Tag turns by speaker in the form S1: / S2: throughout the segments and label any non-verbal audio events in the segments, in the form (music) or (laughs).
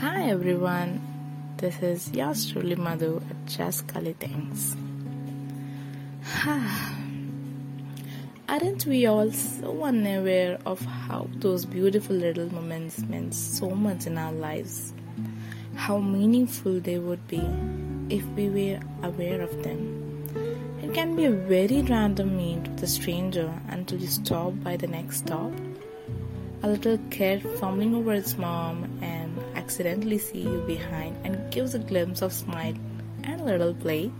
S1: Hi everyone, this is yours truly Madhu at Just Kali Things. (sighs) Aren't we all so unaware of how those beautiful little moments meant so much in our lives? How meaningful they would be if we were aware of them. It can be a very random meet with a stranger until you stop by the next stop. A little kid fumbling over its mom and accidentally see you behind and gives a glimpse of smile and a little play.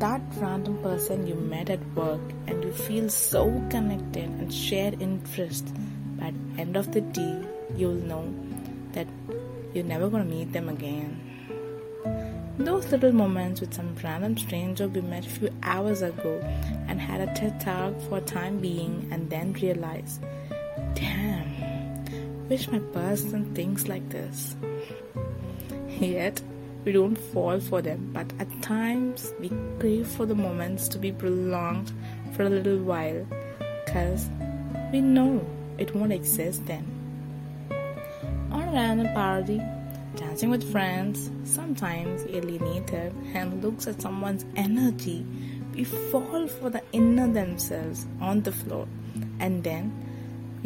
S1: That random person you met at work and you feel so connected and share interest, but end of the day you'll know that you're never gonna meet them again. Those little moments with some random stranger we met a few hours ago and had a TED talk for time being and then realized, damn, wish my person things like this. Yet, we don't fall for them, but at times we crave for the moments to be prolonged for a little while because we know it won't exist then. On a random party, dancing with friends, sometimes alienated, and looks at someone's energy, we fall for the inner themselves on the floor, and then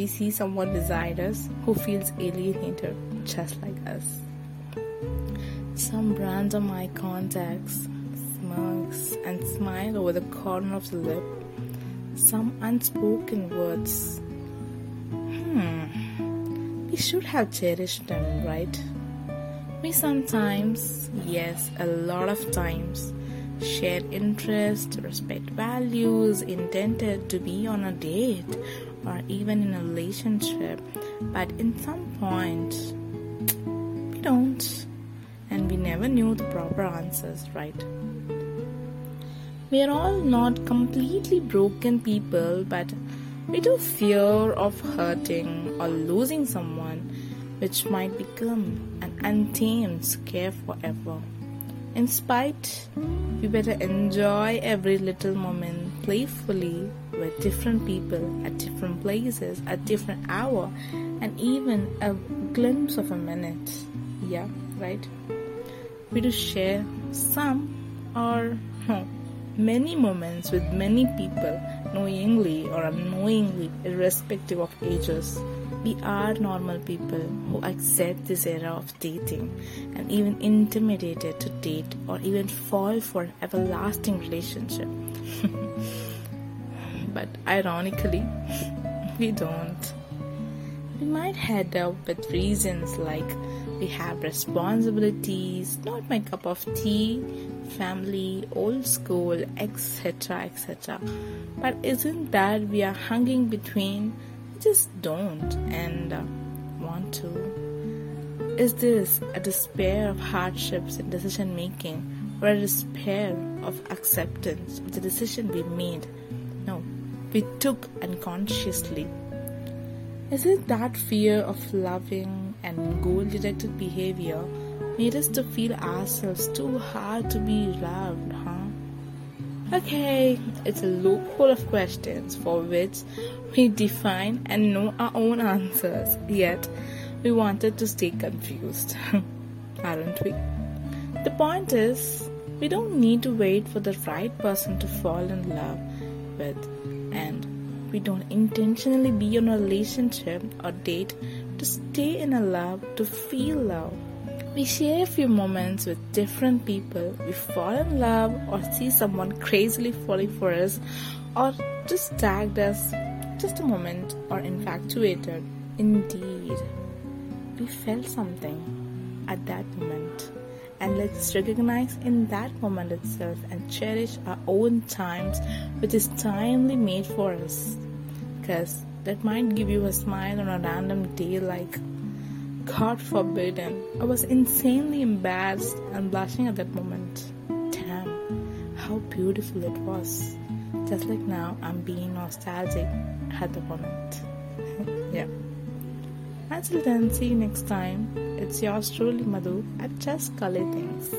S1: we see someone beside us who feels alienated just like us. Some random eye contacts, smirks, and smile over the corner of the lip. Some unspoken words. Hmm, we should have cherished them, right? We sometimes, yes, a lot of times, share interests, respect values, intended to be on a date or even in a relationship, but in some point, we don't, and we never knew the proper answers, right? We are all not completely broken people, but we do fear of hurting or losing someone which might become an untamed scare forever. In spite, we better enjoy every little moment playfully with different people at different places at different hour and even a glimpse of a minute. Yeah, right? We do share some or many moments with many people knowingly or unknowingly irrespective of ages we are normal people who accept this era of dating and even intimidated to date or even fall for an everlasting relationship. (laughs) but ironically, (laughs) we don't. We might head up with reasons like we have responsibilities, not my cup of tea, family, old school, etc. etc. But isn't that we are hanging between just don't and uh, want to? Is this a despair of hardships in decision making or a despair of acceptance of the decision we made? No, we took unconsciously. Is it that fear of loving and goal directed behavior made us to feel ourselves too hard to be loved? Okay, it's a loophole of questions for which we define and know our own answers, yet we wanted to stay confused, (laughs) aren't we? The point is, we don't need to wait for the right person to fall in love with, and we don't intentionally be in a relationship or date to stay in a love to feel love. We share a few moments with different people. We fall in love or see someone crazily falling for us or just tagged us just a moment or infatuated. Indeed, we felt something at that moment. And let's recognize in that moment itself and cherish our own times, which is timely made for us. Because that might give you a smile on a random day like God forbidden. I was insanely embarrassed and blushing at that moment. Damn, how beautiful it was. Just like now, I'm being nostalgic at the moment. (laughs) yeah. Until then, see you next time. It's yours truly, Madhu, at Just Kali Things.